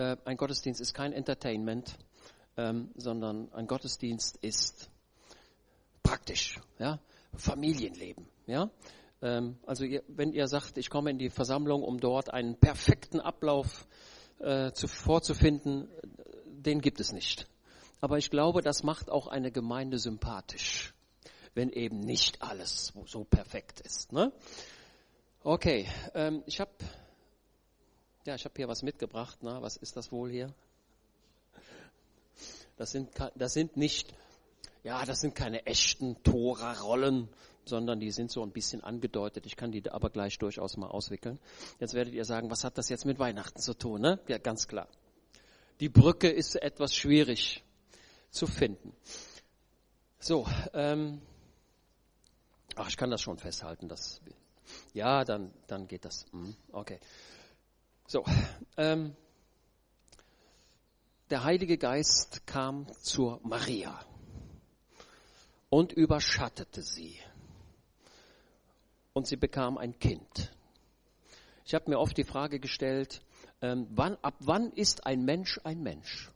äh, ein Gottesdienst ist kein Entertainment, ähm, sondern ein Gottesdienst ist praktisch, ja, Familienleben, ja. Ähm, also ihr, wenn ihr sagt, ich komme in die Versammlung, um dort einen perfekten Ablauf äh, zu, vorzufinden, den gibt es nicht. Aber ich glaube, das macht auch eine Gemeinde sympathisch, wenn eben nicht alles so perfekt ist. Ne? Okay, ähm, ich habe ja, ich habe hier was mitgebracht. Na, was ist das wohl hier? Das sind, das sind nicht, ja, das sind keine echten Tora-Rollen, sondern die sind so ein bisschen angedeutet. Ich kann die aber gleich durchaus mal auswickeln. Jetzt werdet ihr sagen, was hat das jetzt mit Weihnachten zu tun? Ne? Ja, ganz klar. Die Brücke ist etwas schwierig zu finden. So, ähm, ach, ich kann das schon festhalten. Das, ja, dann, dann geht das. Hm, okay. So, ähm, der Heilige Geist kam zur Maria und überschattete sie. Und sie bekam ein Kind. Ich habe mir oft die Frage gestellt, ähm, wann, ab wann ist ein Mensch ein Mensch?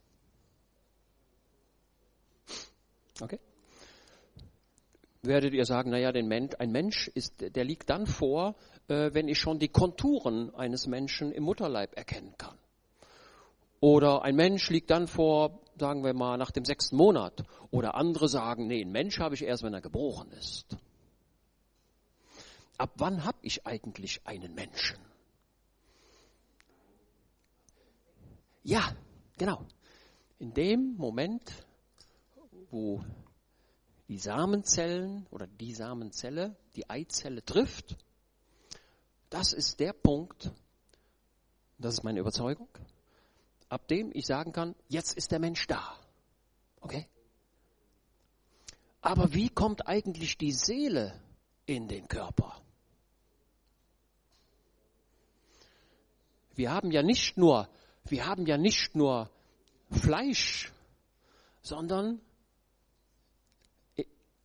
Okay? Werdet ihr sagen, naja, den Mensch, ein Mensch ist, der liegt dann vor, wenn ich schon die Konturen eines Menschen im Mutterleib erkennen kann. Oder ein Mensch liegt dann vor, sagen wir mal, nach dem sechsten Monat. Oder andere sagen, nee, ein Mensch habe ich erst, wenn er geboren ist. Ab wann habe ich eigentlich einen Menschen? Ja, genau. In dem Moment, wo die Samenzellen oder die Samenzelle die Eizelle trifft, das ist der Punkt, das ist meine Überzeugung, ab dem ich sagen kann, jetzt ist der Mensch da. Okay? Aber wie kommt eigentlich die Seele in den Körper? Wir haben ja nicht nur, wir haben ja nicht nur Fleisch, sondern,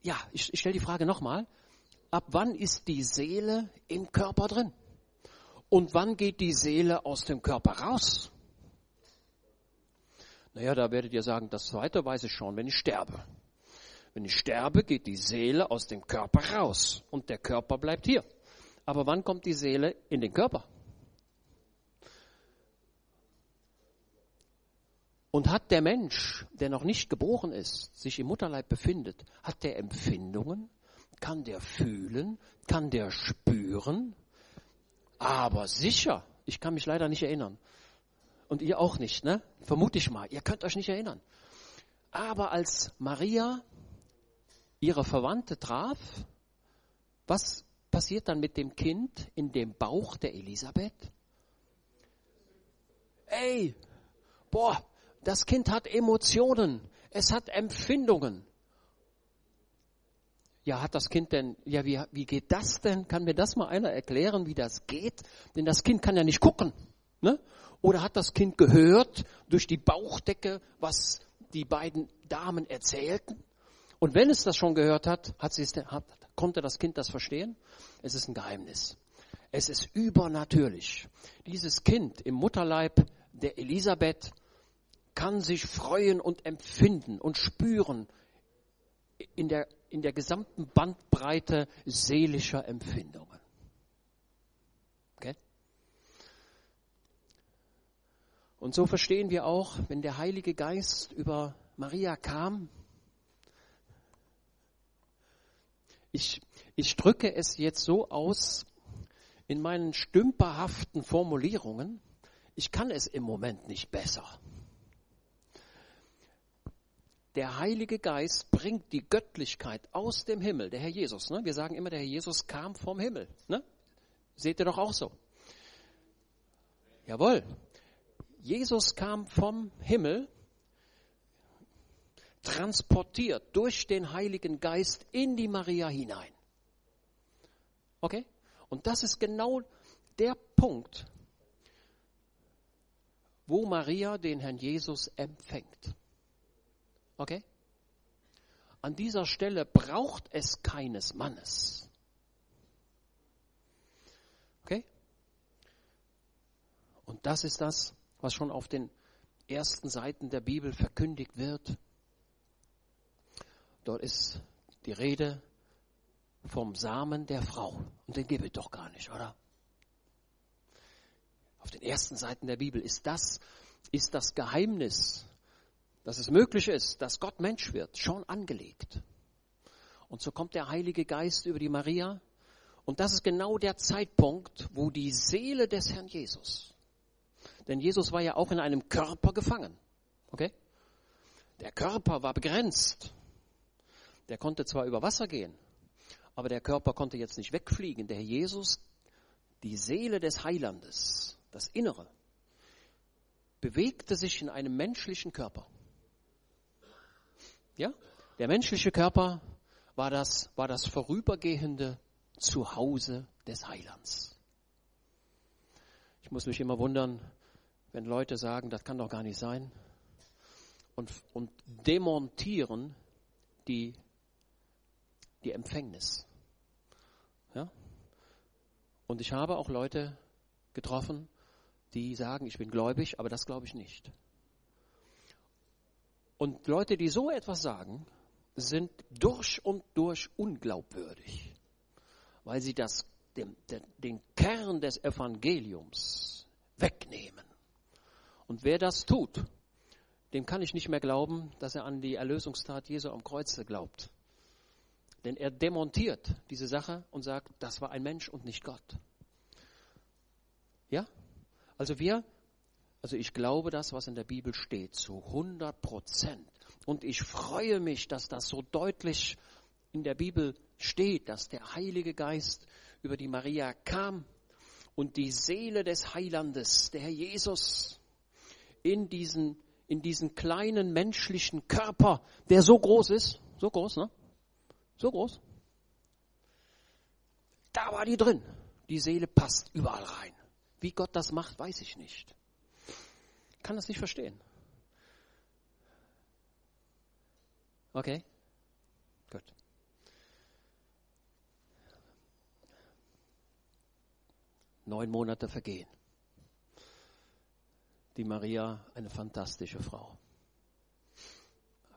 ja, ich, ich stelle die Frage nochmal, ab wann ist die Seele im Körper drin? Und wann geht die Seele aus dem Körper raus? Naja, da werdet ihr sagen, das zweite weiß ich schon, wenn ich sterbe. Wenn ich sterbe, geht die Seele aus dem Körper raus und der Körper bleibt hier. Aber wann kommt die Seele in den Körper? Und hat der Mensch, der noch nicht geboren ist, sich im Mutterleib befindet, hat der Empfindungen? Kann der fühlen? Kann der spüren? Aber sicher, ich kann mich leider nicht erinnern. Und ihr auch nicht, ne? Vermute ich mal. Ihr könnt euch nicht erinnern. Aber als Maria ihre Verwandte traf, was passiert dann mit dem Kind in dem Bauch der Elisabeth? Ey, boah, das Kind hat Emotionen, es hat Empfindungen. Ja, hat das Kind denn, ja, wie, wie geht das denn? Kann mir das mal einer erklären, wie das geht? Denn das Kind kann ja nicht gucken. Ne? Oder hat das Kind gehört durch die Bauchdecke, was die beiden Damen erzählten? Und wenn es das schon gehört hat, hat sie es, hat, konnte das Kind das verstehen? Es ist ein Geheimnis. Es ist übernatürlich. Dieses Kind im Mutterleib der Elisabeth kann sich freuen und empfinden und spüren in der, in der gesamten Bandbreite seelischer Empfindungen. Okay? Und so verstehen wir auch, wenn der Heilige Geist über Maria kam, ich, ich drücke es jetzt so aus in meinen stümperhaften Formulierungen, ich kann es im Moment nicht besser der Heilige Geist bringt die Göttlichkeit aus dem Himmel, der Herr Jesus. Ne? Wir sagen immer, der Herr Jesus kam vom Himmel. Ne? Seht ihr doch auch so. Jawohl. Jesus kam vom Himmel, transportiert durch den Heiligen Geist in die Maria hinein. Okay? Und das ist genau der Punkt, wo Maria den Herrn Jesus empfängt. Okay? An dieser Stelle braucht es keines Mannes. Okay? Und das ist das, was schon auf den ersten Seiten der Bibel verkündigt wird. Dort ist die Rede vom Samen der Frau. Und den gibt es doch gar nicht, oder? Auf den ersten Seiten der Bibel ist das, ist das Geheimnis, dass es möglich ist, dass Gott Mensch wird, schon angelegt. Und so kommt der Heilige Geist über die Maria. Und das ist genau der Zeitpunkt, wo die Seele des Herrn Jesus, denn Jesus war ja auch in einem Körper gefangen, okay? Der Körper war begrenzt. Der konnte zwar über Wasser gehen, aber der Körper konnte jetzt nicht wegfliegen. Der Herr Jesus, die Seele des Heilandes, das Innere, bewegte sich in einem menschlichen Körper. Ja? Der menschliche Körper war das, war das vorübergehende Zuhause des Heilands. Ich muss mich immer wundern, wenn Leute sagen, das kann doch gar nicht sein und, und demontieren die, die Empfängnis. Ja? Und ich habe auch Leute getroffen, die sagen, ich bin gläubig, aber das glaube ich nicht. Und Leute, die so etwas sagen, sind durch und durch unglaubwürdig, weil sie das, den, den, Kern des Evangeliums wegnehmen. Und wer das tut, dem kann ich nicht mehr glauben, dass er an die Erlösungstat Jesu am Kreuze glaubt. Denn er demontiert diese Sache und sagt, das war ein Mensch und nicht Gott. Ja? Also wir, also ich glaube das, was in der Bibel steht, zu 100 Prozent. Und ich freue mich, dass das so deutlich in der Bibel steht, dass der Heilige Geist über die Maria kam und die Seele des Heilandes, der Herr Jesus, in diesen, in diesen kleinen menschlichen Körper, der so groß ist, so groß, ne? So groß. Da war die drin. Die Seele passt überall rein. Wie Gott das macht, weiß ich nicht. Kann das nicht verstehen. Okay? Gut. Neun Monate vergehen. Die Maria, eine fantastische Frau.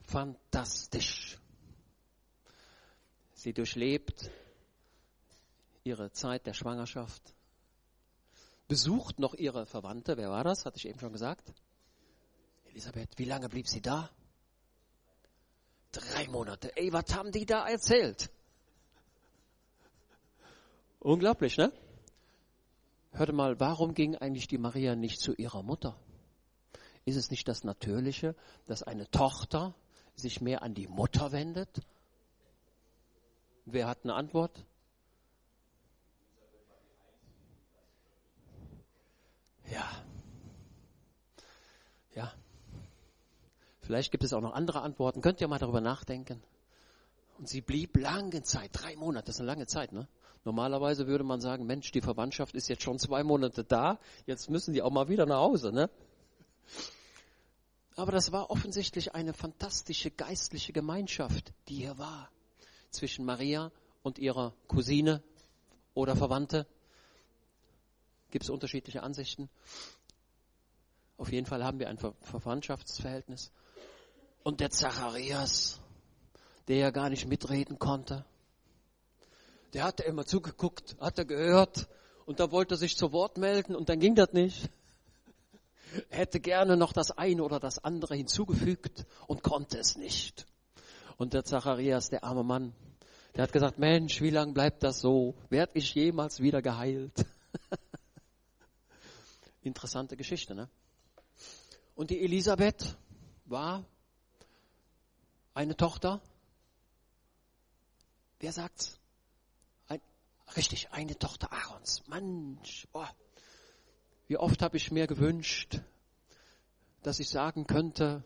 Fantastisch. Sie durchlebt ihre Zeit der Schwangerschaft, besucht noch ihre Verwandte. Wer war das? Hatte ich eben schon gesagt. Elisabeth, wie lange blieb sie da? Drei Monate. Ey, was haben die da erzählt? Unglaublich, ne? Hörte mal, warum ging eigentlich die Maria nicht zu ihrer Mutter? Ist es nicht das Natürliche, dass eine Tochter sich mehr an die Mutter wendet Wer hat eine Antwort? Ja. Ja. Vielleicht gibt es auch noch andere Antworten. Könnt ihr mal darüber nachdenken? Und sie blieb lange Zeit, drei Monate, das ist eine lange Zeit, ne? Normalerweise würde man sagen, Mensch, die Verwandtschaft ist jetzt schon zwei Monate da, jetzt müssen die auch mal wieder nach Hause, ne? Aber das war offensichtlich eine fantastische geistliche Gemeinschaft, die hier war zwischen Maria und ihrer Cousine oder Verwandte? Gibt es unterschiedliche Ansichten? Auf jeden Fall haben wir ein Ver Verwandtschaftsverhältnis. Und der Zacharias, der ja gar nicht mitreden konnte, der hatte immer zugeguckt, hat er gehört und da wollte er sich zu Wort melden und dann ging das nicht. Er hätte gerne noch das eine oder das andere hinzugefügt und konnte es nicht. Und der Zacharias, der arme Mann, der hat gesagt, Mensch, wie lange bleibt das so? Werd ich jemals wieder geheilt? Interessante Geschichte, ne? Und die Elisabeth war eine Tochter. Wer sagt's? Ein, richtig, eine Tochter Aarons. Mensch, oh. wie oft habe ich mir gewünscht, dass ich sagen könnte,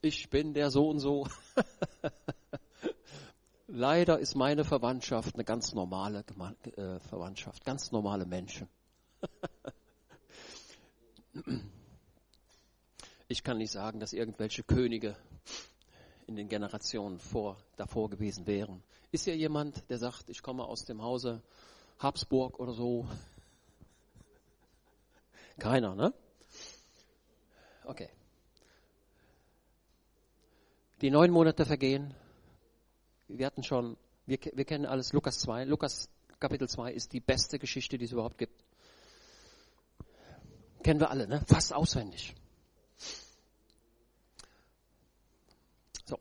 ich bin der so und so. Leider ist meine Verwandtschaft eine ganz normale äh, Verwandtschaft, ganz normale Menschen. ich kann nicht sagen, dass irgendwelche Könige in den Generationen vor, davor gewesen wären. Ist ja jemand, der sagt, ich komme aus dem Hause Habsburg oder so? Keiner, ne? Okay. Die neun Monate vergehen. Wir hatten schon, wir, wir kennen alles Lukas 2. Lukas Kapitel 2 ist die beste Geschichte, die es überhaupt gibt. Kennen wir alle, ne? Fast auswendig. So.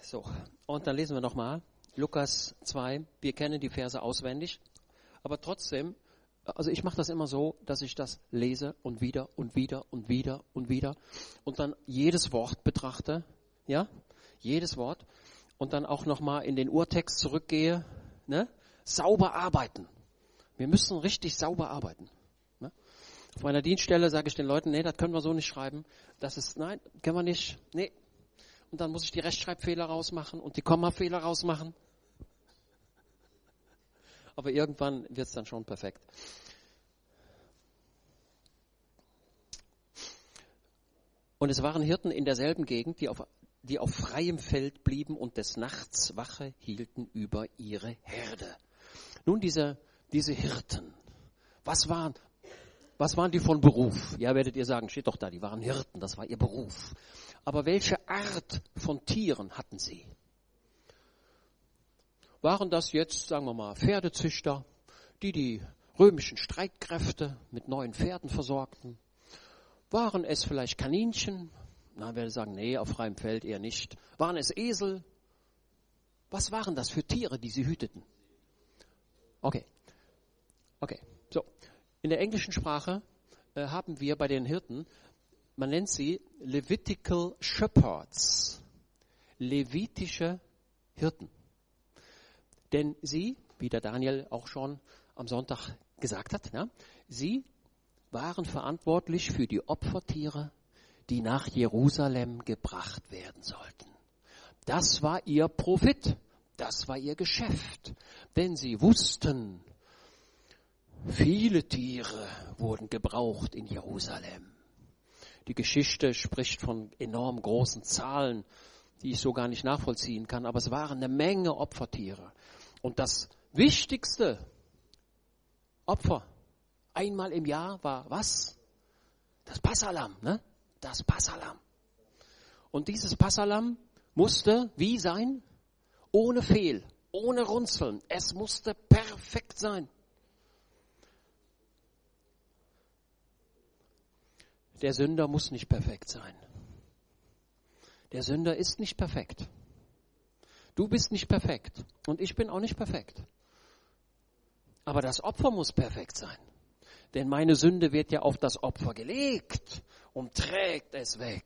So, und dann lesen wir nochmal Lukas 2. Wir kennen die Verse auswendig, aber trotzdem, also ich mache das immer so, dass ich das lese und wieder und wieder und wieder und wieder und dann jedes Wort betrachte, ja, jedes Wort und dann auch nochmal in den Urtext zurückgehe, ne? sauber arbeiten. Wir müssen richtig sauber arbeiten. Ne? Auf meiner Dienststelle sage ich den Leuten, nee, das können wir so nicht schreiben. Das ist, nein, können wir nicht. Nee, und dann muss ich die Rechtschreibfehler rausmachen und die Kommafehler rausmachen. Aber irgendwann wird es dann schon perfekt. Und es waren Hirten in derselben Gegend, die auf, die auf freiem Feld blieben und des Nachts Wache hielten über ihre Herde. Nun, diese, diese Hirten, was waren, was waren die von Beruf? Ja, werdet ihr sagen, steht doch da, die waren Hirten, das war ihr Beruf. Aber welche Art von Tieren hatten sie? Waren das jetzt, sagen wir mal, Pferdezüchter, die die römischen Streitkräfte mit neuen Pferden versorgten? Waren es vielleicht Kaninchen? Na, werde sagen, nee, auf freiem Feld eher nicht. Waren es Esel? Was waren das für Tiere, die sie hüteten? Okay. Okay. So. In der englischen Sprache äh, haben wir bei den Hirten man nennt sie Levitical Shepherds, levitische Hirten. Denn sie, wie der Daniel auch schon am Sonntag gesagt hat, ja, sie waren verantwortlich für die Opfertiere, die nach Jerusalem gebracht werden sollten. Das war ihr Profit, das war ihr Geschäft, denn sie wussten, viele Tiere wurden gebraucht in Jerusalem. Die Geschichte spricht von enorm großen Zahlen, die ich so gar nicht nachvollziehen kann, aber es waren eine Menge Opfertiere. Und das wichtigste Opfer einmal im Jahr war was? Das Passalam, ne? Das Passalam. Und dieses Passalam musste wie sein? Ohne Fehl, ohne Runzeln. Es musste perfekt sein. Der Sünder muss nicht perfekt sein. Der Sünder ist nicht perfekt. Du bist nicht perfekt und ich bin auch nicht perfekt. Aber das Opfer muss perfekt sein. Denn meine Sünde wird ja auf das Opfer gelegt und trägt es weg.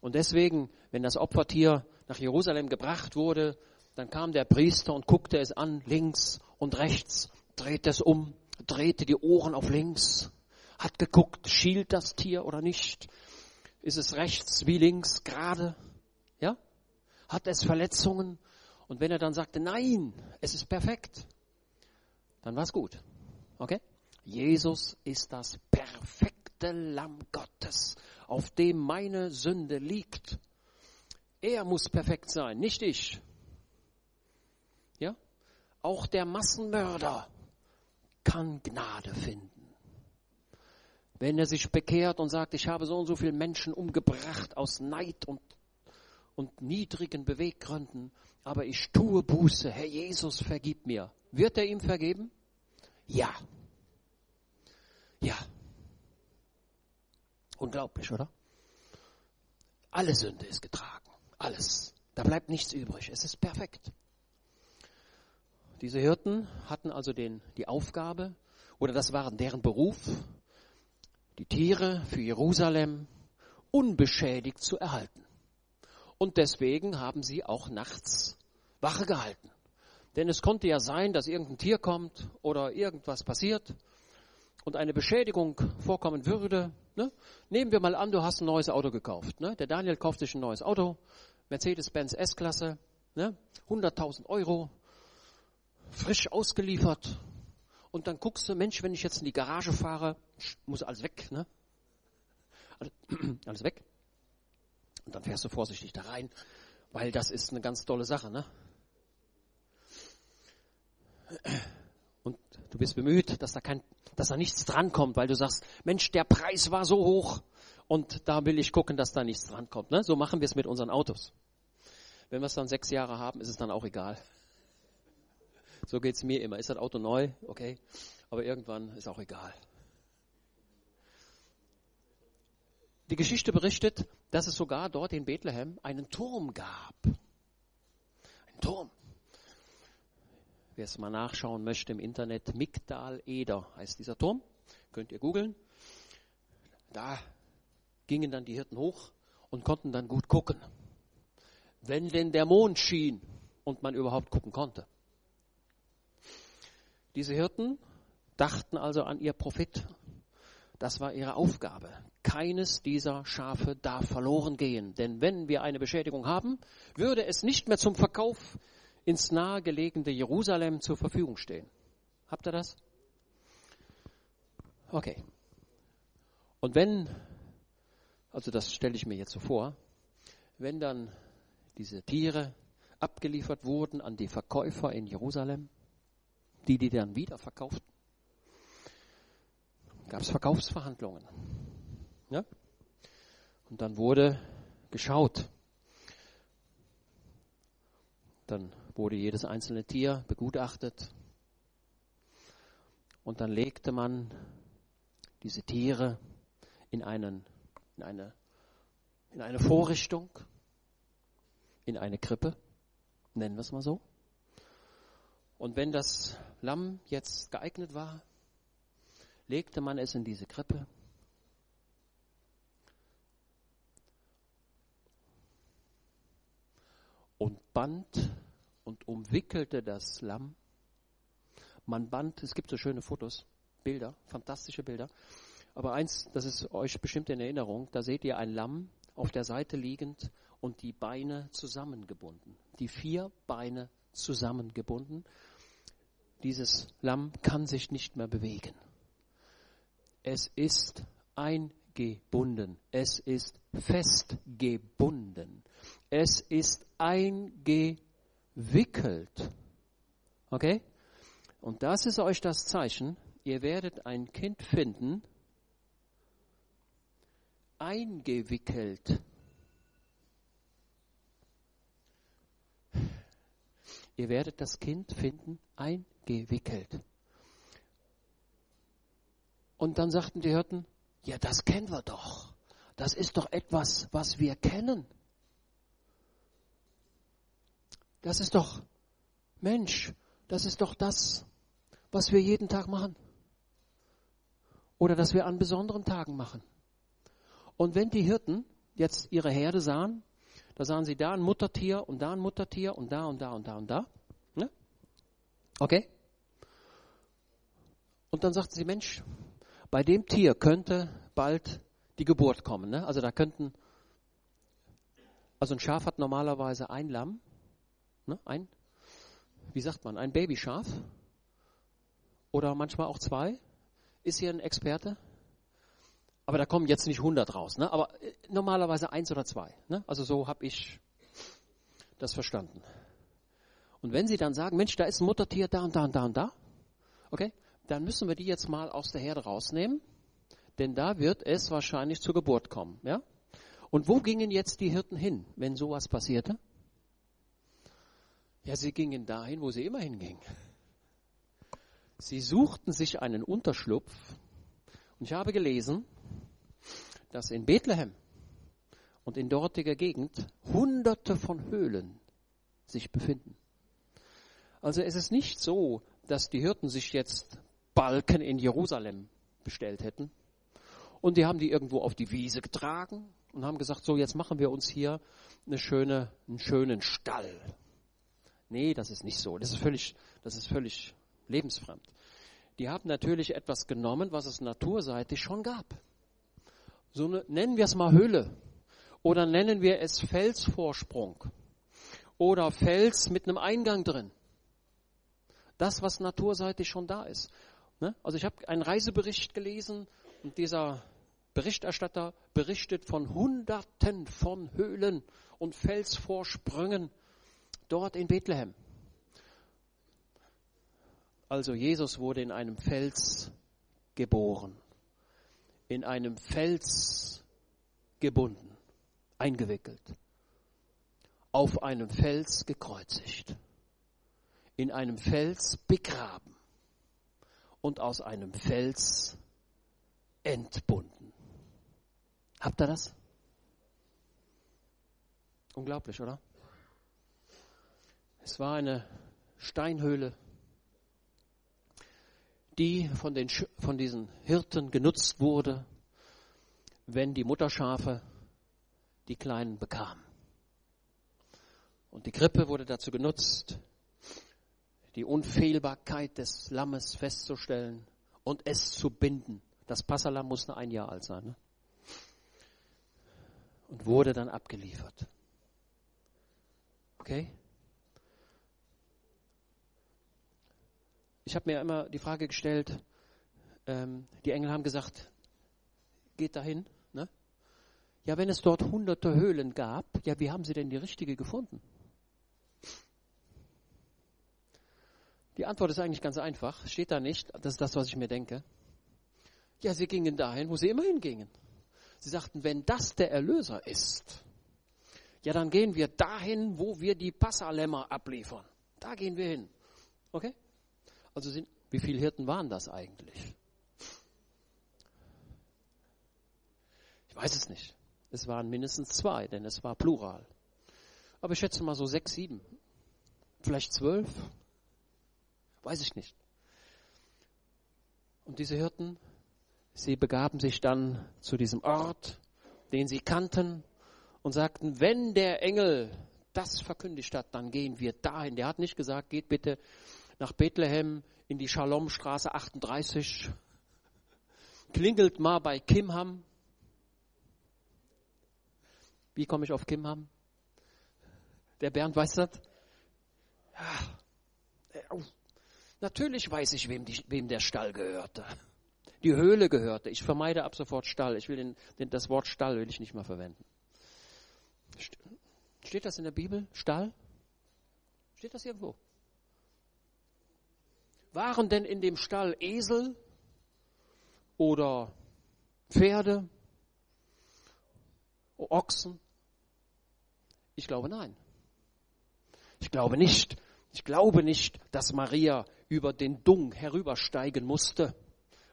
Und deswegen, wenn das Opfertier nach Jerusalem gebracht wurde, dann kam der Priester und guckte es an, links und rechts, drehte es um, drehte die Ohren auf links hat geguckt, schielt das Tier oder nicht? Ist es rechts wie links gerade? Ja? Hat es Verletzungen? Und wenn er dann sagte, nein, es ist perfekt, dann war es gut. Okay? Jesus ist das perfekte Lamm Gottes, auf dem meine Sünde liegt. Er muss perfekt sein, nicht ich. Ja? Auch der Massenmörder kann Gnade finden. Wenn er sich bekehrt und sagt, ich habe so und so viele Menschen umgebracht aus Neid und, und niedrigen Beweggründen, aber ich tue Buße, Herr Jesus, vergib mir. Wird er ihm vergeben? Ja. Ja. Unglaublich, oder? Alle Sünde ist getragen. Alles. Da bleibt nichts übrig. Es ist perfekt. Diese Hirten hatten also den, die Aufgabe, oder das waren deren Beruf, die Tiere für Jerusalem unbeschädigt zu erhalten. Und deswegen haben sie auch nachts Wache gehalten. Denn es konnte ja sein, dass irgendein Tier kommt oder irgendwas passiert und eine Beschädigung vorkommen würde. Ne? Nehmen wir mal an, du hast ein neues Auto gekauft. Ne? Der Daniel kauft sich ein neues Auto, Mercedes-Benz S-Klasse, ne? 100.000 Euro, frisch ausgeliefert, und dann guckst du, Mensch, wenn ich jetzt in die Garage fahre, muss alles weg, ne? Alles weg. Und dann fährst du vorsichtig da rein, weil das ist eine ganz tolle Sache, ne? Und du bist bemüht, dass da kein, dass da nichts drankommt, weil du sagst, Mensch, der Preis war so hoch und da will ich gucken, dass da nichts drankommt. Ne? So machen wir es mit unseren Autos. Wenn wir es dann sechs Jahre haben, ist es dann auch egal. So geht es mir immer. Ist das Auto neu? Okay. Aber irgendwann ist auch egal. Die Geschichte berichtet, dass es sogar dort in Bethlehem einen Turm gab. Ein Turm. Wer es mal nachschauen möchte im Internet, Migdal Eder heißt dieser Turm. Könnt ihr googeln. Da gingen dann die Hirten hoch und konnten dann gut gucken. Wenn denn der Mond schien und man überhaupt gucken konnte. Diese Hirten dachten also an ihr Profit. Das war ihre Aufgabe. Keines dieser Schafe darf verloren gehen, denn wenn wir eine Beschädigung haben, würde es nicht mehr zum Verkauf ins nahegelegene Jerusalem zur Verfügung stehen. Habt ihr das? Okay. Und wenn, also das stelle ich mir jetzt so vor, wenn dann diese Tiere abgeliefert wurden an die Verkäufer in Jerusalem, die die dann wieder verkauften, gab es Verkaufsverhandlungen. Ja? Und dann wurde geschaut. Dann wurde jedes einzelne Tier begutachtet. Und dann legte man diese Tiere in, einen, in, eine, in eine Vorrichtung, in eine Krippe, nennen wir es mal so. Und wenn das Lamm jetzt geeignet war, legte man es in diese Krippe. Und band und umwickelte das Lamm. Man band, es gibt so schöne Fotos, Bilder, fantastische Bilder. Aber eins, das ist euch bestimmt in Erinnerung, da seht ihr ein Lamm auf der Seite liegend und die Beine zusammengebunden. Die vier Beine zusammengebunden. Dieses Lamm kann sich nicht mehr bewegen. Es ist eingebunden. Es ist festgebunden. Es ist eingewickelt. Okay? Und das ist euch das Zeichen. Ihr werdet ein Kind finden, eingewickelt. Ihr werdet das Kind finden, eingewickelt. Und dann sagten die Hirten, ja, das kennen wir doch. Das ist doch etwas, was wir kennen. Das ist doch, Mensch, das ist doch das, was wir jeden Tag machen. Oder das wir an besonderen Tagen machen. Und wenn die Hirten jetzt ihre Herde sahen, da sahen sie da ein Muttertier und da ein Muttertier und da und da und da und da. Ne? Okay? Und dann sagten sie, Mensch, bei dem Tier könnte bald die Geburt kommen. Ne? Also da könnten, also ein Schaf hat normalerweise ein Lamm, ne? ein, wie sagt man, ein Babyschaf oder manchmal auch zwei. Ist hier ein Experte? Aber da kommen jetzt nicht 100 raus, ne? aber äh, normalerweise eins oder zwei. Ne? Also so habe ich das verstanden. Und wenn Sie dann sagen, Mensch, da ist ein Muttertier da und da und da und da, okay, dann müssen wir die jetzt mal aus der Herde rausnehmen, denn da wird es wahrscheinlich zur Geburt kommen. Ja? Und wo gingen jetzt die Hirten hin, wenn sowas passierte? Ja, sie gingen dahin, wo sie immer hingingen. Sie suchten sich einen Unterschlupf. Und ich habe gelesen, dass in Bethlehem und in dortiger Gegend hunderte von Höhlen sich befinden. Also es ist nicht so, dass die Hirten sich jetzt Balken in Jerusalem bestellt hätten. Und die haben die irgendwo auf die Wiese getragen und haben gesagt, so jetzt machen wir uns hier eine schöne, einen schönen Stall. Nee, das ist nicht so. Das ist völlig, das ist völlig lebensfremd. Die haben natürlich etwas genommen, was es naturseitig schon gab. So eine, nennen wir es mal Höhle. Oder nennen wir es Felsvorsprung. Oder Fels mit einem Eingang drin. Das, was naturseitig schon da ist. Ne? Also ich habe einen Reisebericht gelesen und dieser Berichterstatter berichtet von Hunderten von Höhlen und Felsvorsprüngen dort in Bethlehem. Also Jesus wurde in einem Fels geboren, in einem Fels gebunden, eingewickelt, auf einem Fels gekreuzigt, in einem Fels begraben und aus einem Fels entbunden. Habt ihr das? Unglaublich, oder? Es war eine Steinhöhle, die von, den, von diesen Hirten genutzt wurde, wenn die Mutterschafe die Kleinen bekamen. Und die Krippe wurde dazu genutzt, die Unfehlbarkeit des Lammes festzustellen und es zu binden. Das Passalam musste ein Jahr alt sein. Ne? Und wurde dann abgeliefert. Okay? Ich habe mir immer die Frage gestellt, ähm, die Engel haben gesagt, geht dahin. Ne? Ja, wenn es dort hunderte Höhlen gab, ja, wie haben sie denn die richtige gefunden? Die Antwort ist eigentlich ganz einfach. Steht da nicht. Das ist das, was ich mir denke. Ja, sie gingen dahin, wo sie immer hingingen. Sie sagten, wenn das der Erlöser ist, ja, dann gehen wir dahin, wo wir die Passalämmer abliefern. Da gehen wir hin. Okay? Also sind, wie viele Hirten waren das eigentlich? Ich weiß es nicht. Es waren mindestens zwei, denn es war plural. Aber ich schätze mal so sechs, sieben. Vielleicht zwölf. Weiß ich nicht. Und diese Hirten, sie begaben sich dann zu diesem Ort, den sie kannten, und sagten, wenn der Engel das verkündigt hat, dann gehen wir dahin. Der hat nicht gesagt, geht bitte nach Bethlehem in die Shalomstraße 38, klingelt mal bei Kimham. Wie komme ich auf Kimham? Der Bernd weiß das? Ja. Natürlich weiß ich, wem, die, wem der Stall gehörte. Die Höhle gehörte. Ich vermeide ab sofort Stall. Ich will den, den, das Wort Stall will ich nicht mehr verwenden. Steht das in der Bibel? Stall? Steht das irgendwo? Waren denn in dem Stall Esel oder Pferde, Ochsen? Ich glaube nein. Ich glaube nicht. Ich glaube nicht, dass Maria über den Dung herübersteigen musste,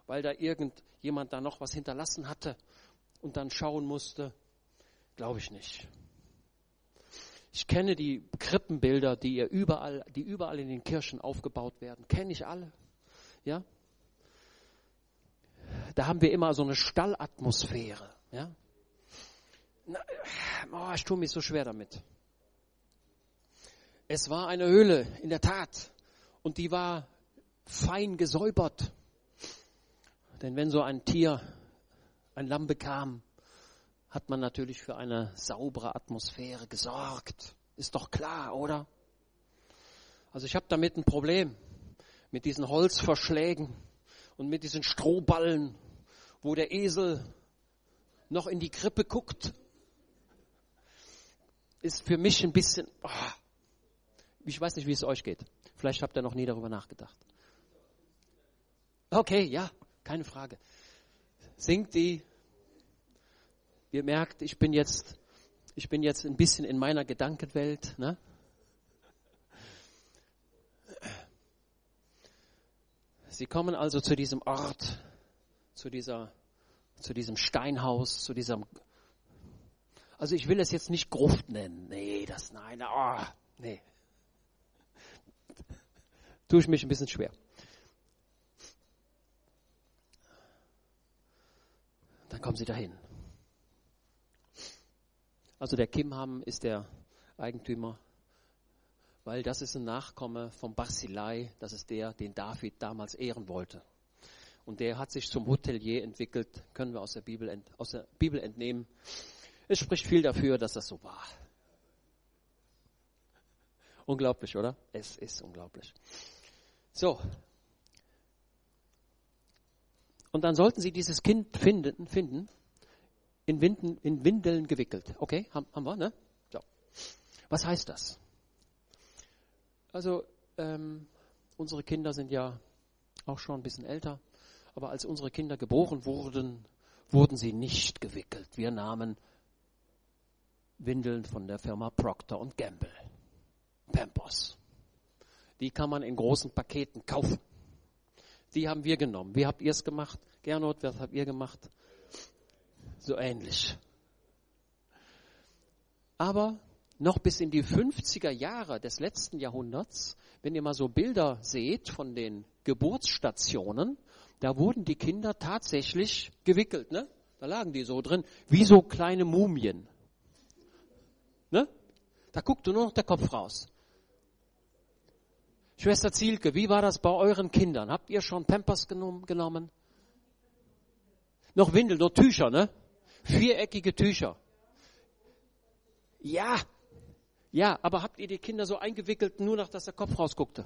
weil da irgendjemand da noch was hinterlassen hatte und dann schauen musste. Glaube ich nicht. Ich kenne die Krippenbilder, die ihr überall, die überall in den Kirchen aufgebaut werden. Kenne ich alle. Ja? Da haben wir immer so eine Stallatmosphäre. Ja? Na, oh, ich tue mich so schwer damit. Es war eine Höhle, in der Tat. Und die war fein gesäubert. Denn wenn so ein Tier ein Lamm bekam, hat man natürlich für eine saubere Atmosphäre gesorgt. Ist doch klar, oder? Also ich habe damit ein Problem mit diesen Holzverschlägen und mit diesen Strohballen, wo der Esel noch in die Krippe guckt. Ist für mich ein bisschen, oh, ich weiß nicht, wie es euch geht. Vielleicht habt ihr noch nie darüber nachgedacht. Okay, ja, keine Frage. Singt die Ihr merkt, ich bin jetzt, ich bin jetzt ein bisschen in meiner Gedankenwelt. Ne? Sie kommen also zu diesem Ort, zu dieser, zu diesem Steinhaus, zu diesem, also ich will es jetzt nicht Gruft nennen. Nee, das, nein, oh, nee. Tue ich mich ein bisschen schwer. Dann kommen sie dahin. Also der Kimham ist der Eigentümer, weil das ist ein Nachkomme vom Barzillai, das ist der, den David damals ehren wollte. Und der hat sich zum Hotelier entwickelt, können wir aus der Bibel, ent, aus der Bibel entnehmen. Es spricht viel dafür, dass das so war. Unglaublich, oder? Es ist unglaublich. So. Und dann sollten Sie dieses Kind finden, finden in, Winden, in Windeln gewickelt. Okay, haben, haben wir, ne? So. Was heißt das? Also, ähm, Unsere Kinder sind ja auch schon ein bisschen älter. Aber als unsere Kinder geboren wurden, wurden sie nicht gewickelt. Wir nahmen Windeln von der Firma Procter Gamble. Pampers. Die kann man in großen Paketen kaufen. Die haben wir genommen. Wie habt ihr es gemacht? Gernot, was habt ihr gemacht? So ähnlich. Aber noch bis in die 50er Jahre des letzten Jahrhunderts, wenn ihr mal so Bilder seht von den Geburtsstationen, da wurden die Kinder tatsächlich gewickelt. Ne? Da lagen die so drin, wie so kleine Mumien. Ne? Da guckte nur noch der Kopf raus. Schwester Zielke, wie war das bei euren Kindern? Habt ihr schon Pampers genommen? Noch Windel, nur Tücher, ne? Viereckige Tücher. Ja, ja, aber habt ihr die Kinder so eingewickelt, nur noch, dass der Kopf rausguckte?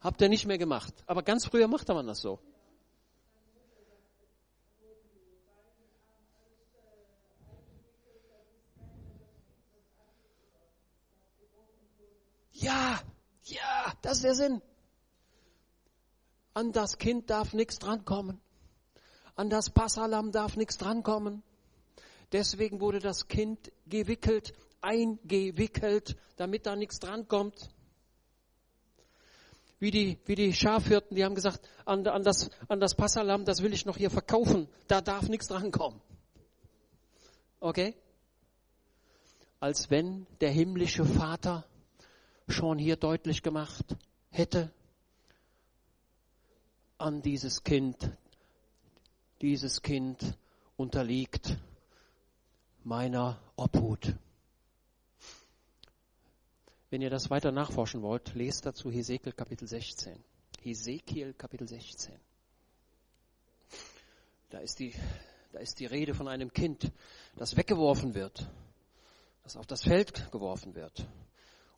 Habt ihr nicht mehr gemacht. Aber ganz früher machte man das so. Ja, ja, das ist der Sinn. An das Kind darf nichts drankommen. An das Passalam darf nichts drankommen. Deswegen wurde das Kind gewickelt, eingewickelt, damit da nichts drankommt. Wie die, wie die Schafhirten, die haben gesagt, an, an, das, an das Passalam, das will ich noch hier verkaufen, da darf nichts drankommen. Okay? Als wenn der himmlische Vater schon hier deutlich gemacht hätte an dieses Kind. Dieses Kind unterliegt meiner Obhut. Wenn ihr das weiter nachforschen wollt, lest dazu Hesekiel Kapitel 16. Hesekiel Kapitel 16. Da ist die, da ist die Rede von einem Kind, das weggeworfen wird, das auf das Feld geworfen wird.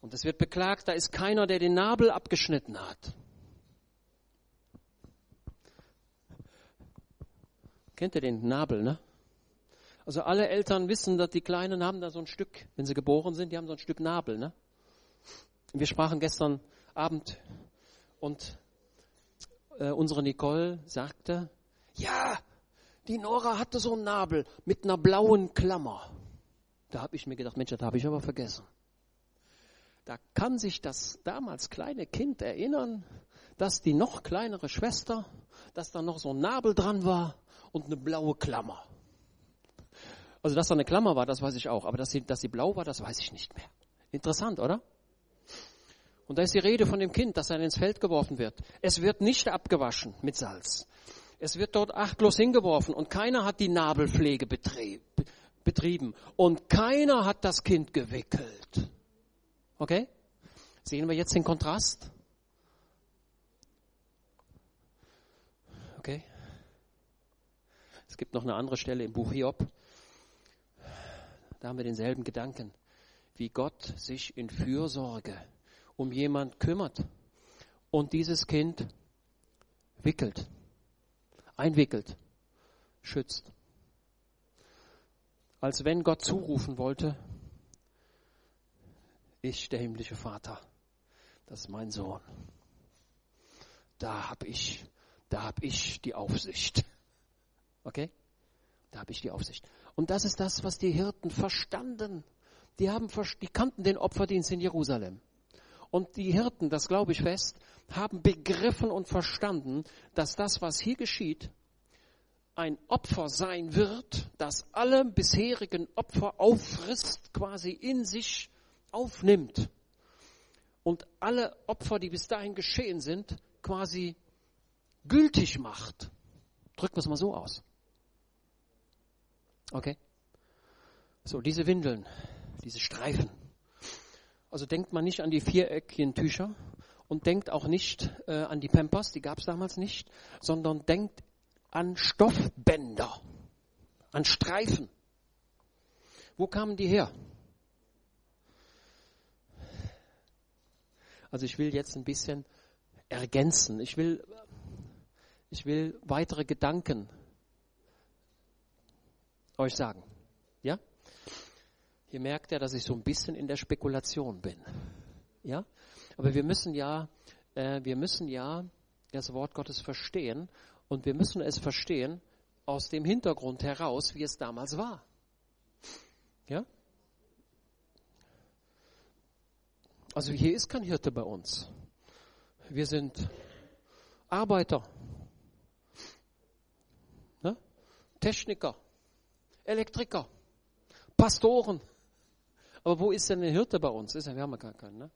Und es wird beklagt, da ist keiner, der den Nabel abgeschnitten hat. Kennt ihr den Nabel, ne? Also alle Eltern wissen, dass die Kleinen haben da so ein Stück, wenn sie geboren sind, die haben so ein Stück Nabel, ne? Wir sprachen gestern Abend und äh, unsere Nicole sagte, ja, die Nora hatte so einen Nabel mit einer blauen Klammer. Da habe ich mir gedacht, Mensch, das habe ich aber vergessen. Da kann sich das damals kleine Kind erinnern, dass die noch kleinere Schwester, dass da noch so ein Nabel dran war und eine blaue Klammer. Also, dass da eine Klammer war, das weiß ich auch. Aber dass sie, dass sie blau war, das weiß ich nicht mehr. Interessant, oder? Und da ist die Rede von dem Kind, das dann ins Feld geworfen wird. Es wird nicht abgewaschen mit Salz. Es wird dort achtlos hingeworfen und keiner hat die Nabelpflege betrieben und keiner hat das Kind gewickelt. Okay? Sehen wir jetzt den Kontrast? Okay? Es gibt noch eine andere Stelle im Buch Hiob. Da haben wir denselben Gedanken, wie Gott sich in Fürsorge um jemand kümmert und dieses Kind wickelt, einwickelt, schützt. Als wenn Gott zurufen wollte, ich, der himmlische Vater, das ist mein Sohn. Da habe ich, da habe ich die Aufsicht. Okay? Da habe ich die Aufsicht. Und das ist das, was die Hirten verstanden. Die haben, die kannten den Opferdienst in Jerusalem. Und die Hirten, das glaube ich fest, haben begriffen und verstanden, dass das, was hier geschieht, ein Opfer sein wird, das alle bisherigen Opfer auffrisst, quasi in sich aufnimmt und alle Opfer, die bis dahin geschehen sind, quasi gültig macht. Drücken wir es mal so aus. Okay? So, diese Windeln, diese Streifen. Also denkt man nicht an die viereckigen Tücher und denkt auch nicht äh, an die Pampers, die gab es damals nicht, sondern denkt an Stoffbänder, an Streifen. Wo kamen die her? Also ich will jetzt ein bisschen ergänzen. Ich will, ich will weitere Gedanken euch sagen. Ja? Hier merkt ihr, dass ich so ein bisschen in der Spekulation bin. Ja? Aber wir müssen ja äh, wir müssen ja das Wort Gottes verstehen und wir müssen es verstehen aus dem Hintergrund heraus, wie es damals war. Ja? Also hier ist kein Hirte bei uns. Wir sind Arbeiter, ne? Techniker, Elektriker, Pastoren. Aber wo ist denn der Hirte bei uns? Ist ja, wir haben ja gar keinen. Ne?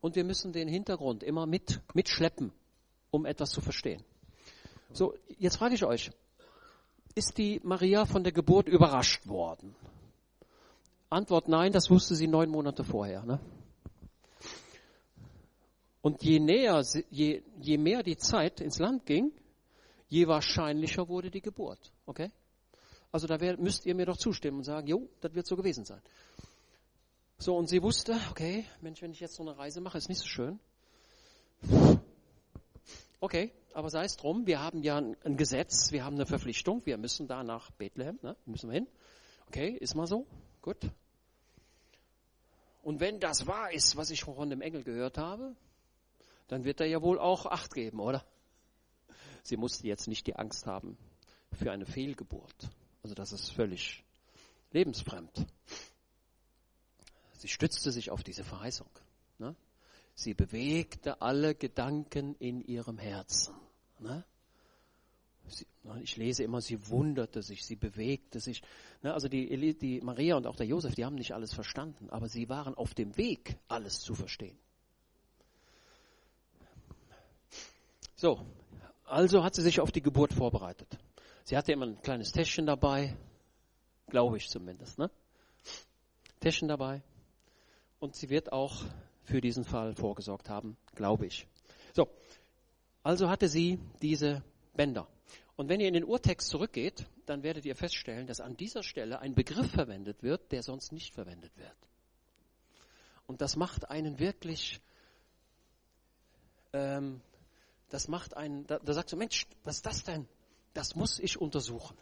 Und wir müssen den Hintergrund immer mit, mitschleppen, um etwas zu verstehen. So, jetzt frage ich euch, ist die Maria von der Geburt überrascht worden? Antwort nein, das wusste sie neun Monate vorher. Ne? Und je näher, je, je mehr die Zeit ins Land ging, je wahrscheinlicher wurde die Geburt. Okay? Also da wär, müsst ihr mir doch zustimmen und sagen, jo, das wird so gewesen sein. So, und sie wusste, okay, Mensch, wenn ich jetzt so eine Reise mache, ist nicht so schön. Okay, aber sei es drum, wir haben ja ein, Gesetz, wir haben eine Verpflichtung, wir müssen da nach Bethlehem, ne? müssen wir hin. Okay, ist mal so, gut. Und wenn das wahr ist, was ich von dem Engel gehört habe, dann wird er ja wohl auch Acht geben, oder? Sie musste jetzt nicht die Angst haben für eine Fehlgeburt. Also das ist völlig lebensfremd. Sie stützte sich auf diese Verheißung. Ne? Sie bewegte alle Gedanken in ihrem Herzen. Ne? Sie, ne, ich lese immer, sie wunderte sich, sie bewegte sich. Ne? Also die, die Maria und auch der Josef, die haben nicht alles verstanden, aber sie waren auf dem Weg, alles zu verstehen. So, also hat sie sich auf die Geburt vorbereitet. Sie hatte immer ein kleines Täschchen dabei, glaube ich zumindest, ne? Täschchen dabei. Und sie wird auch für diesen Fall vorgesorgt haben, glaube ich. So, also hatte sie diese Bänder. Und wenn ihr in den Urtext zurückgeht, dann werdet ihr feststellen, dass an dieser Stelle ein Begriff verwendet wird, der sonst nicht verwendet wird. Und das macht einen wirklich ähm, das macht einen, da, da sagst du, Mensch, was ist das denn? Das muss ich untersuchen.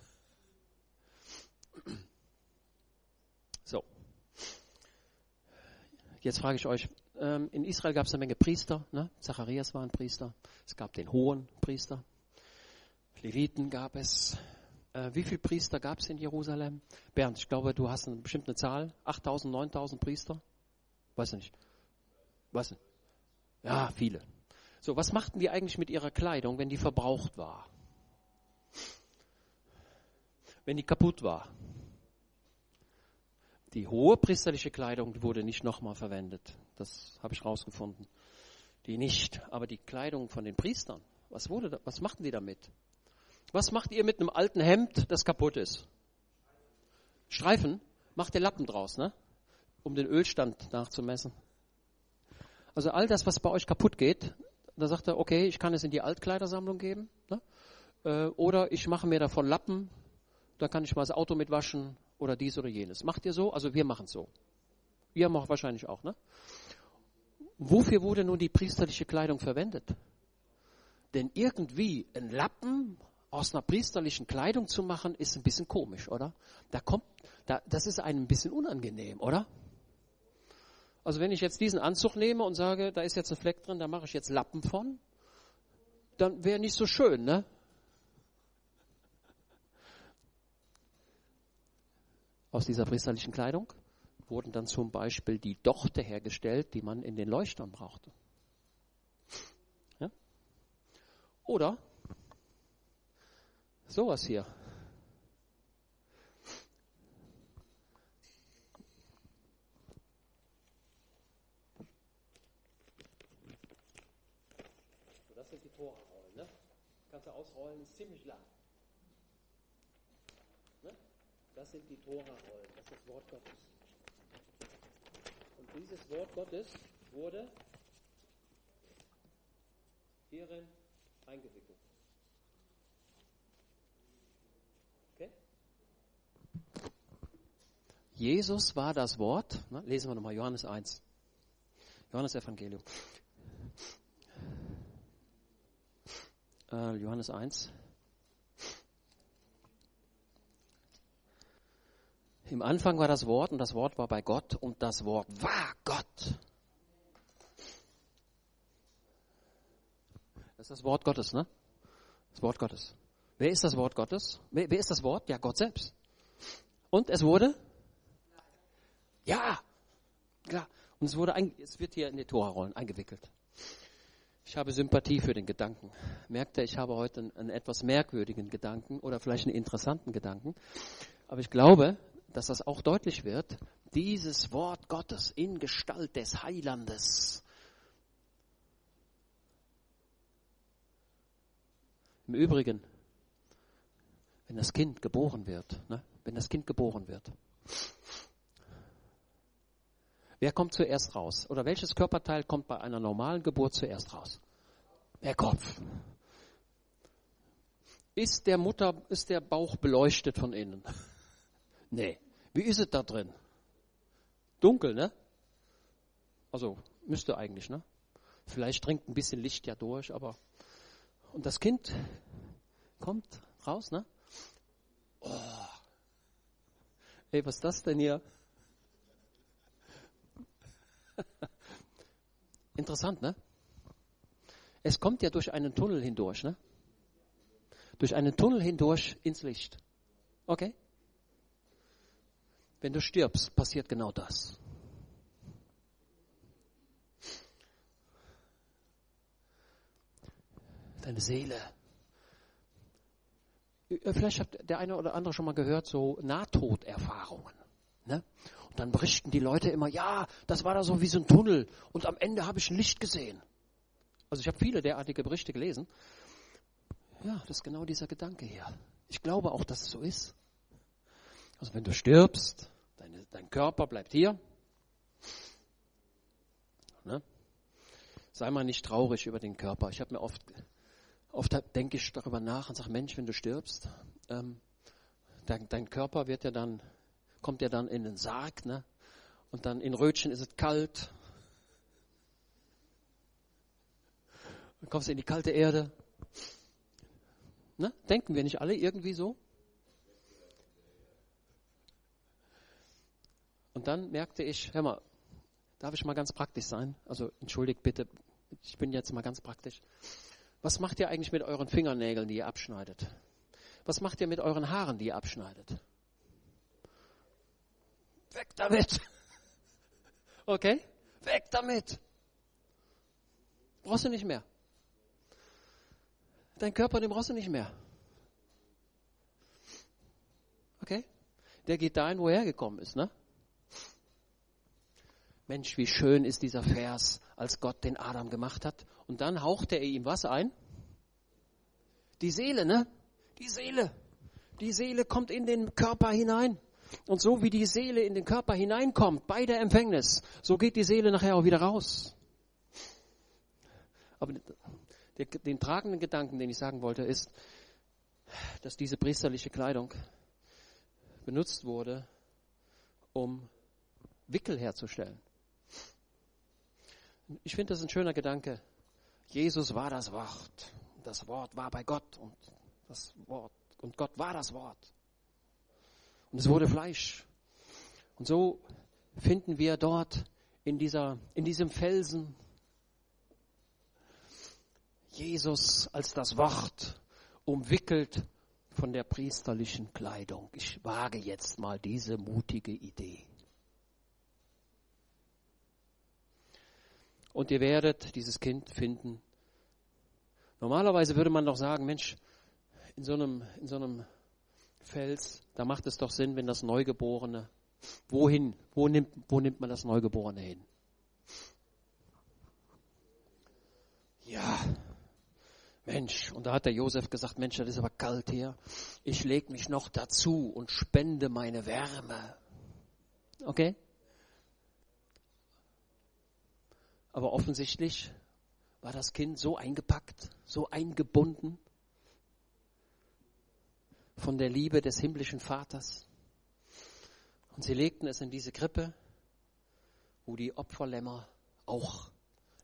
So. Jetzt frage ich euch, ähm, in Israel gab es eine Menge Priester, ne? Zacharias war ein Priester, es gab den hohen Priester, Leviten gab es. Äh, wie viele Priester gab es in Jerusalem? Bernd, ich glaube, du hast eine bestimmte Zahl, 8000, 9000 Priester? Weiß nicht. Nicht. Ja, viele. So, was machten die eigentlich mit ihrer Kleidung, wenn die verbraucht war? Wenn die kaputt war? Die hohe priesterliche Kleidung wurde nicht nochmal verwendet. Das habe ich rausgefunden. Die nicht. Aber die Kleidung von den Priestern, was, wurde da, was machten die damit? Was macht ihr mit einem alten Hemd, das kaputt ist? Streifen? Macht ihr Lappen draus, ne? Um den Ölstand nachzumessen. Also all das, was bei euch kaputt geht, da sagt er, okay, ich kann es in die Altkleidersammlung geben. Ne? Äh, oder ich mache mir davon Lappen, da kann ich mal das Auto mitwaschen oder dies oder jenes. Macht ihr so? Also wir machen es so. Ihr macht wahrscheinlich auch, ne? Wofür wurde nun die priesterliche Kleidung verwendet? Denn irgendwie ein Lappen aus einer priesterlichen Kleidung zu machen, ist ein bisschen komisch, oder? Da kommt, da, das ist einem ein bisschen unangenehm, oder? Also wenn ich jetzt diesen Anzug nehme und sage, da ist jetzt ein Fleck drin, da mache ich jetzt Lappen von, dann wäre nicht so schön, ne? Aus dieser priesterlichen Kleidung wurden dann zum Beispiel die Dochte hergestellt, die man in den Leuchtern brauchte. Ja? Oder sowas hier. Ganze ausrollen ist ziemlich lang. Ne? Das sind die Tora-Rollen, das ist das Wort Gottes. Und dieses Wort Gottes wurde hierin eingewickelt. Okay? Jesus war das Wort. Ne? Lesen wir nochmal Johannes 1. Johannes Evangelium. äh, Johannes 1. Im Anfang war das Wort und das Wort war bei Gott und das Wort war Gott. Das ist das Wort Gottes, ne? Das Wort Gottes. Wer ist das Wort Gottes? Wer, wer ist das Wort? Ja, Gott selbst. Und es wurde? Ja, klar. Und es wurde, es wird hier in die Torarollen eingewickelt. Ich habe Sympathie für den Gedanken. Merkt ihr, ich habe heute einen, einen etwas merkwürdigen Gedanken oder vielleicht einen interessanten Gedanken. Aber ich glaube, dass das auch deutlich wird, dieses Wort Gottes in Gestalt des Heilandes. Im Übrigen, wenn das Kind geboren wird, ne, wenn das Kind geboren wird, wer kommt zuerst raus? Oder welches Körperteil kommt bei einer normalen Geburt zuerst raus? Der Kopf. Ist der Mutter, ist der Bauch beleuchtet von innen? Nee. Wie ist es da drin? Dunkel, ne? Also, müsste eigentlich, ne? Vielleicht dringt ein bisschen Licht ja durch, aber. Und das Kind kommt raus, ne? Oh. Ey, was ist das denn hier? Interessant, ne? Es kommt ja durch einen Tunnel hindurch, ne? Durch einen Tunnel hindurch ins Licht. Okay? Wenn du stirbst, passiert genau das. Deine Seele. Äh, vielleicht hat der eine oder andere schon mal gehört, so Nahtoderfahrungen. Ne? Und dann berichten die Leute immer, ja, das war da so wie so ein Tunnel und am Ende habe ich ein Licht gesehen. Also ich habe viele derartige Berichte gelesen. Ja, das ist genau dieser Gedanke hier. Ich glaube auch, dass es so ist. Also wenn du stirbst, deine, dein Körper bleibt hier. Ne? Sei mal nicht traurig über den Körper. Ich habe mir oft, oft denke ich darüber nach und sage, Mensch, wenn du stirbst, ähm, dein, dein, Körper wird ja dann, kommt ja dann in den Sarg, ne? Und dann in Rötchen ist es kalt. Dann kommst du in die kalte Erde. Ne? Denken wir nicht alle irgendwie so? Und dann merkte ich, hör mal, darf ich mal ganz praktisch sein? Also entschuldigt bitte, ich bin jetzt mal ganz praktisch. Was macht ihr eigentlich mit euren Fingernägeln, die ihr abschneidet? Was macht ihr mit euren Haaren, die ihr abschneidet? Weg damit! Okay? Weg damit! Brauchst du nicht mehr. Dein Körper, den brauchst du nicht mehr. Okay? Der geht dahin, wo er hergekommen ist, ne? Mensch, wie schön ist dieser Vers, als Gott den Adam gemacht hat. Und dann hauchte er ihm was ein? Die Seele, ne? Die Seele. Die Seele kommt in den Körper hinein. Und so wie die Seele in den Körper hineinkommt bei der Empfängnis, so geht die Seele nachher auch wieder raus. Aber den tragenden Gedanken, den ich sagen wollte, ist, dass diese priesterliche Kleidung benutzt wurde, um Wickel herzustellen. Ich finde das ein schöner Gedanke. Jesus war das Wort. Das Wort war bei Gott und das Wort und Gott war das Wort. Und es wurde Fleisch. Und so finden wir dort in dieser, in diesem Felsen Jesus als das Wort umwickelt von der priesterlichen Kleidung. Ich wage jetzt mal diese mutige Idee. Und ihr werdet dieses Kind finden. Normalerweise würde man doch sagen, Mensch, in so einem, in so einem Fels, da macht es doch Sinn, wenn das Neugeborene, wohin, wo nimmt, wo nimmt man das Neugeborene hin? Ja, Mensch, und da hat der Josef gesagt, Mensch, das ist aber kalt hier. Ich leg mich noch dazu und spende meine Wärme. Okay? Aber offensichtlich war das Kind so eingepackt, so eingebunden von der Liebe des himmlischen Vaters. Und sie legten es in diese Krippe, wo die Opferlämmer auch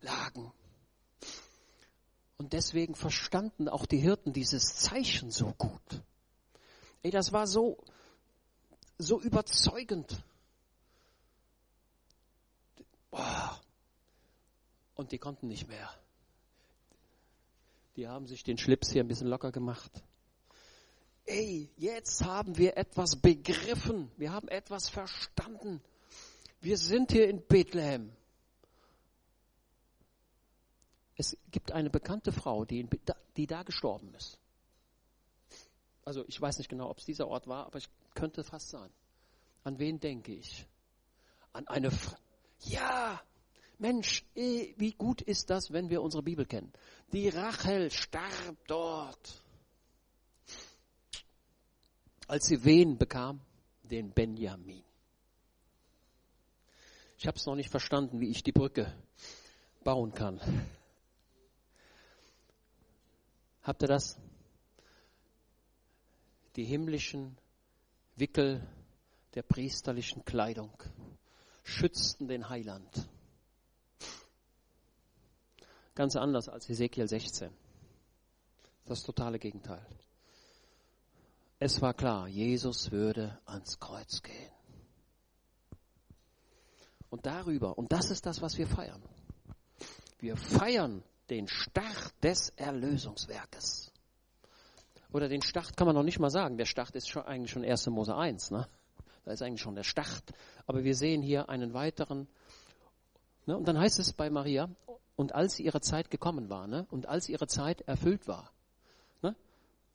lagen. Und deswegen verstanden auch die Hirten dieses Zeichen so gut. Ey, das war so, so überzeugend. Boah, und die konnten nicht mehr. Die haben sich den Schlips hier ein bisschen locker gemacht. Ey, jetzt haben wir etwas begriffen. Wir haben etwas verstanden. Wir sind hier in Bethlehem. Es gibt eine bekannte Frau, die, in, die da gestorben ist. Also ich weiß nicht genau, ob es dieser Ort war, aber ich könnte fast sein. An wen denke ich? An eine Frau. Ja, Mensch, eh, wie gut ist das, wenn wir unsere Bibel kennen. Die Rachel starb dort. Als sie wen bekam? Den Benjamin. Ich habe es noch nicht verstanden, wie ich die Brücke bauen kann. Habt ihr das? Die himmlischen Wickel der priesterlichen Kleidung schützten den Heiland. Ganz anders als Ezekiel 16. Das totale Gegenteil. Es war klar, Jesus würde ans Kreuz gehen. Und darüber, und das ist das, was wir feiern. Wir feiern den Start des Erlösungswerkes. Oder den Start kann man noch nicht mal sagen. Der Start ist schon, eigentlich schon 1. Mose 1. Ne? Da ist eigentlich schon der Start. Aber wir sehen hier einen weiteren. Ne? Und dann heißt es bei Maria, und als ihre Zeit gekommen war, ne? und als ihre Zeit erfüllt war. Ne?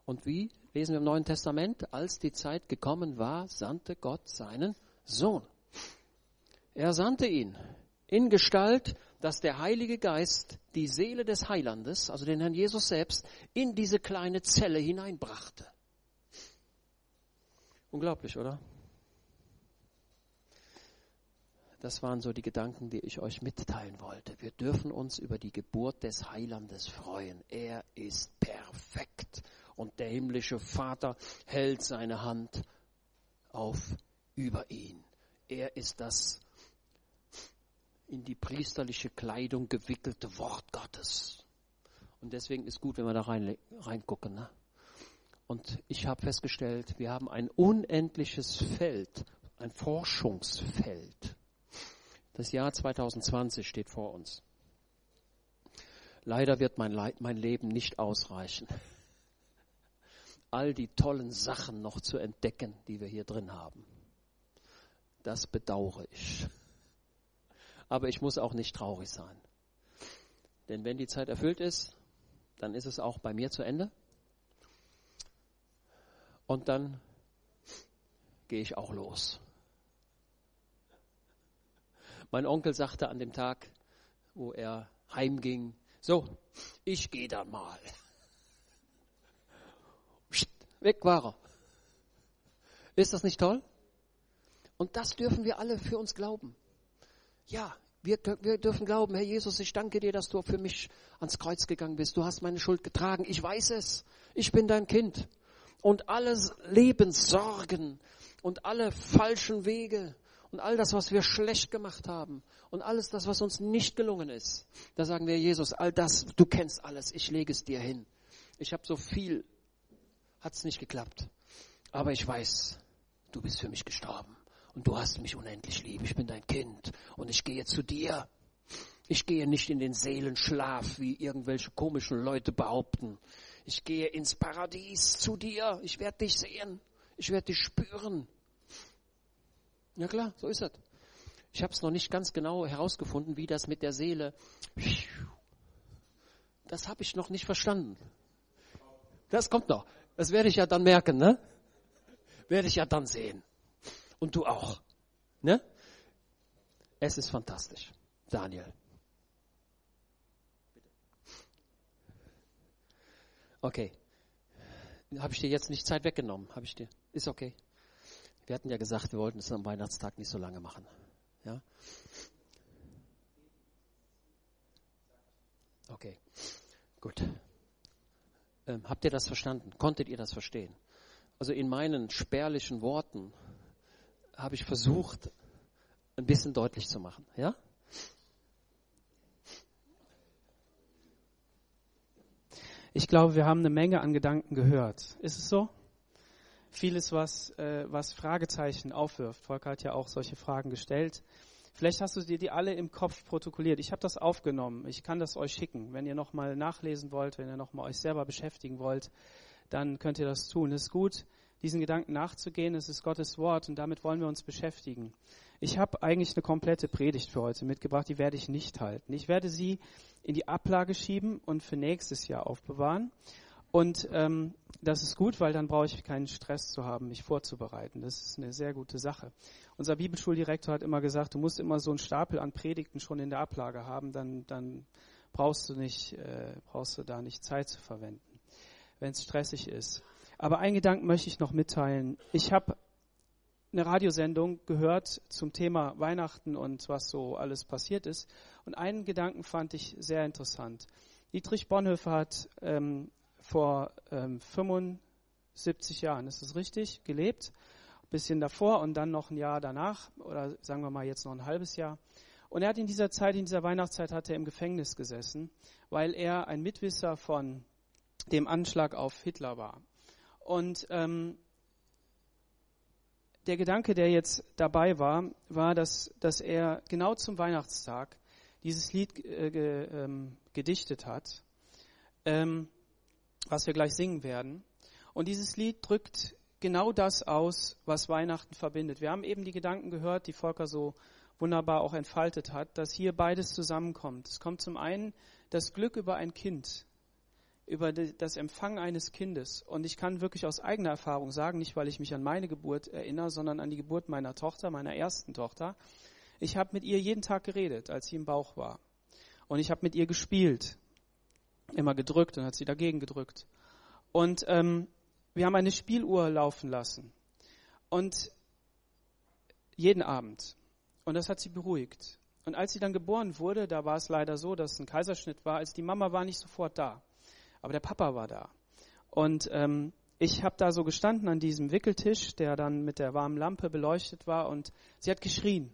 Und wie lesen wir im Neuen Testament? Als die Zeit gekommen war, sandte Gott seinen Sohn. Er sandte ihn in Gestalt, dass der Heilige Geist die Seele des Heilandes, also den Herrn Jesus selbst, in diese kleine Zelle hineinbrachte. Unglaublich, oder? Das waren so die Gedanken, die ich euch mitteilen wollte. Wir dürfen uns über die Geburt des Heilandes freuen. Er ist perfekt und der himmlische Vater hält seine Hand auf über ihn. Er ist das in die priesterliche Kleidung gewickelte Wort Gottes. Und deswegen ist gut, wenn wir da rein, reingucken. Ne? Und ich habe festgestellt, wir haben ein unendliches Feld, ein Forschungsfeld. Das Jahr 2020 steht vor uns. Leider wird mein, Leid, mein Leben nicht ausreichen, all die tollen Sachen noch zu entdecken, die wir hier drin haben. Das bedauere ich aber ich muss auch nicht traurig sein. Denn wenn die Zeit erfüllt ist, dann ist es auch bei mir zu Ende. Und dann gehe ich auch los. Mein Onkel sagte an dem Tag, wo er heimging, so, ich gehe dann mal. Weg war er. Ist das nicht toll? Und das dürfen wir alle für uns glauben. Ja, wir, wir dürfen glauben, Herr Jesus, ich danke dir, dass du für mich ans Kreuz gegangen bist. Du hast meine Schuld getragen. Ich weiß es. Ich bin dein Kind. Und alle Lebenssorgen und alle falschen Wege und all das, was wir schlecht gemacht haben und alles das, was uns nicht gelungen ist, da sagen wir, Jesus, all das, du kennst alles, ich lege es dir hin. Ich habe so viel, hat es nicht geklappt. Aber ich weiß, du bist für mich gestorben und du hast mich unendlich lieb. Ich bin dein Kind und ich gehe zu dir. Ich gehe nicht in den Seelenschlaf, wie irgendwelche komischen Leute behaupten. Ich gehe ins Paradies zu dir. Ich werde dich sehen. Ich werde dich spüren. Ja klar, so ist es. Ich habe es noch nicht ganz genau herausgefunden, wie das mit der Seele. Das habe ich noch nicht verstanden. Das kommt noch. Das werde ich ja dann merken, ne? Werde ich ja dann sehen. Und du auch. Ne? Es ist fantastisch. Daniel. Okay. Habe ich dir jetzt nicht Zeit weggenommen? Habe ich dir? Ist okay. Wir hatten ja gesagt, wir wollten es am Weihnachtstag nicht so lange machen. Ja? Okay. Gut. Ähm, habt ihr das verstanden? Konntet ihr das verstehen? Also in meinen spärlichen Worten habe ich versucht, ein bisschen deutlich zu machen. Ja? Ich glaube, wir haben eine Menge an Gedanken gehört. Ist es so? Vieles, was, äh, was Fragezeichen aufwirft. Volker hat ja auch solche Fragen gestellt. Vielleicht hast du dir die alle im Kopf protokolliert. Ich habe das aufgenommen. Ich kann das euch schicken. Wenn ihr nochmal nachlesen wollt, wenn ihr nochmal euch selber beschäftigen wollt, dann könnt ihr das tun. Es ist gut, diesen Gedanken nachzugehen. Es ist Gottes Wort und damit wollen wir uns beschäftigen. Ich habe eigentlich eine komplette Predigt für heute mitgebracht. Die werde ich nicht halten. Ich werde sie in die Ablage schieben und für nächstes Jahr aufbewahren. Und ähm, das ist gut, weil dann brauche ich keinen Stress zu haben, mich vorzubereiten. Das ist eine sehr gute Sache. Unser Bibelschuldirektor hat immer gesagt, du musst immer so einen Stapel an Predigten schon in der Ablage haben, dann, dann brauchst du nicht, äh, brauchst du da nicht Zeit zu verwenden, wenn es stressig ist. Aber einen Gedanken möchte ich noch mitteilen. Ich habe eine Radiosendung gehört zum Thema Weihnachten und was so alles passiert ist. Und einen Gedanken fand ich sehr interessant. Dietrich Bonhoeffer hat ähm, vor ähm, 75 Jahren, ist das richtig, gelebt. Ein bisschen davor und dann noch ein Jahr danach oder sagen wir mal jetzt noch ein halbes Jahr. Und er hat in dieser Zeit, in dieser Weihnachtszeit, hat er im Gefängnis gesessen, weil er ein Mitwisser von dem Anschlag auf Hitler war. Und ähm, der Gedanke, der jetzt dabei war, war, dass, dass er genau zum Weihnachtstag dieses Lied äh, ge, ähm, gedichtet hat. Ähm, was wir gleich singen werden. Und dieses Lied drückt genau das aus, was Weihnachten verbindet. Wir haben eben die Gedanken gehört, die Volker so wunderbar auch entfaltet hat, dass hier beides zusammenkommt. Es kommt zum einen das Glück über ein Kind, über das Empfang eines Kindes. Und ich kann wirklich aus eigener Erfahrung sagen, nicht weil ich mich an meine Geburt erinnere, sondern an die Geburt meiner Tochter, meiner ersten Tochter. Ich habe mit ihr jeden Tag geredet, als sie im Bauch war. Und ich habe mit ihr gespielt immer gedrückt und hat sie dagegen gedrückt. Und ähm, wir haben eine Spieluhr laufen lassen. Und jeden Abend. Und das hat sie beruhigt. Und als sie dann geboren wurde, da war es leider so, dass ein Kaiserschnitt war, als die Mama war nicht sofort da. Aber der Papa war da. Und ähm, ich habe da so gestanden an diesem Wickeltisch, der dann mit der warmen Lampe beleuchtet war, und sie hat geschrien.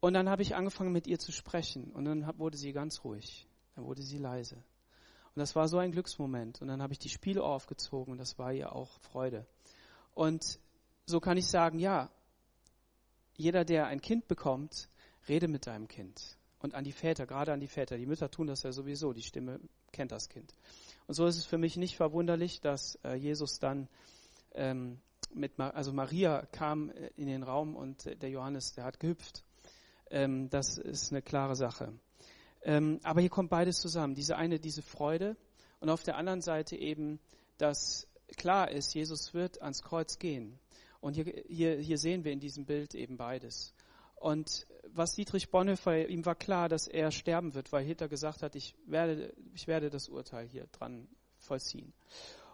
Und dann habe ich angefangen mit ihr zu sprechen. Und dann wurde sie ganz ruhig. Dann wurde sie leise. Und das war so ein Glücksmoment. Und dann habe ich die Spiele aufgezogen und das war ihr auch Freude. Und so kann ich sagen, ja, jeder, der ein Kind bekommt, rede mit deinem Kind. Und an die Väter, gerade an die Väter. Die Mütter tun das ja sowieso, die Stimme kennt das Kind. Und so ist es für mich nicht verwunderlich, dass äh, Jesus dann ähm, mit, also Maria kam äh, in den Raum und der Johannes, der hat gehüpft. Ähm, das ist eine klare Sache. Ähm, aber hier kommt beides zusammen. Diese eine, diese Freude und auf der anderen Seite eben, dass klar ist, Jesus wird ans Kreuz gehen. Und hier, hier, hier sehen wir in diesem Bild eben beides. Und was Dietrich Bonhoeffer, ihm war klar, dass er sterben wird, weil Hitler gesagt hat, ich werde, ich werde das Urteil hier dran vollziehen.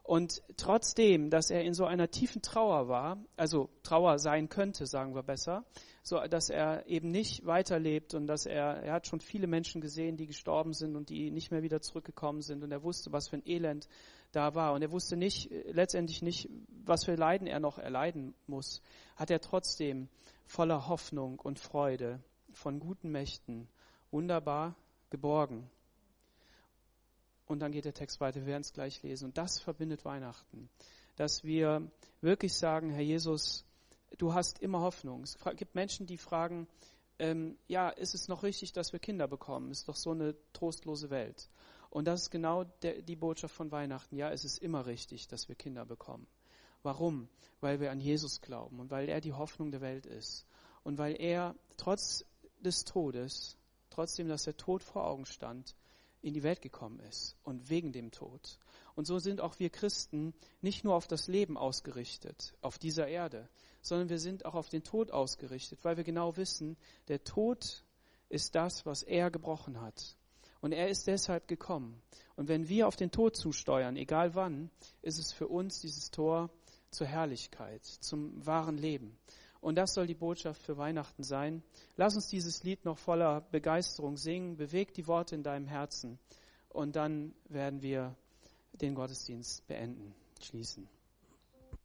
Und trotzdem, dass er in so einer tiefen Trauer war, also Trauer sein könnte, sagen wir besser, so dass er eben nicht weiterlebt und dass er, er hat schon viele Menschen gesehen, die gestorben sind und die nicht mehr wieder zurückgekommen sind. Und er wusste, was für ein Elend da war. Und er wusste nicht, letztendlich nicht, was für Leiden er noch erleiden muss, hat er trotzdem voller Hoffnung und Freude von guten Mächten wunderbar geborgen. Und dann geht der Text weiter, wir werden es gleich lesen. Und das verbindet Weihnachten. Dass wir wirklich sagen, Herr Jesus, du hast immer Hoffnung. Es gibt Menschen, die fragen, ähm, ja, ist es noch richtig, dass wir Kinder bekommen? Ist doch so eine trostlose Welt. Und das ist genau der, die Botschaft von Weihnachten. Ja, es ist immer richtig, dass wir Kinder bekommen. Warum? Weil wir an Jesus glauben und weil er die Hoffnung der Welt ist. Und weil er trotz des Todes, trotzdem, dass der Tod vor Augen stand, in die Welt gekommen ist und wegen dem Tod. Und so sind auch wir Christen nicht nur auf das Leben ausgerichtet, auf dieser Erde, sondern wir sind auch auf den Tod ausgerichtet, weil wir genau wissen, der Tod ist das, was er gebrochen hat. Und er ist deshalb gekommen. Und wenn wir auf den Tod zusteuern, egal wann, ist es für uns dieses Tor zur Herrlichkeit, zum wahren Leben. Und das soll die Botschaft für Weihnachten sein. Lass uns dieses Lied noch voller Begeisterung singen. Beweg die Worte in deinem Herzen. Und dann werden wir den Gottesdienst beenden, schließen.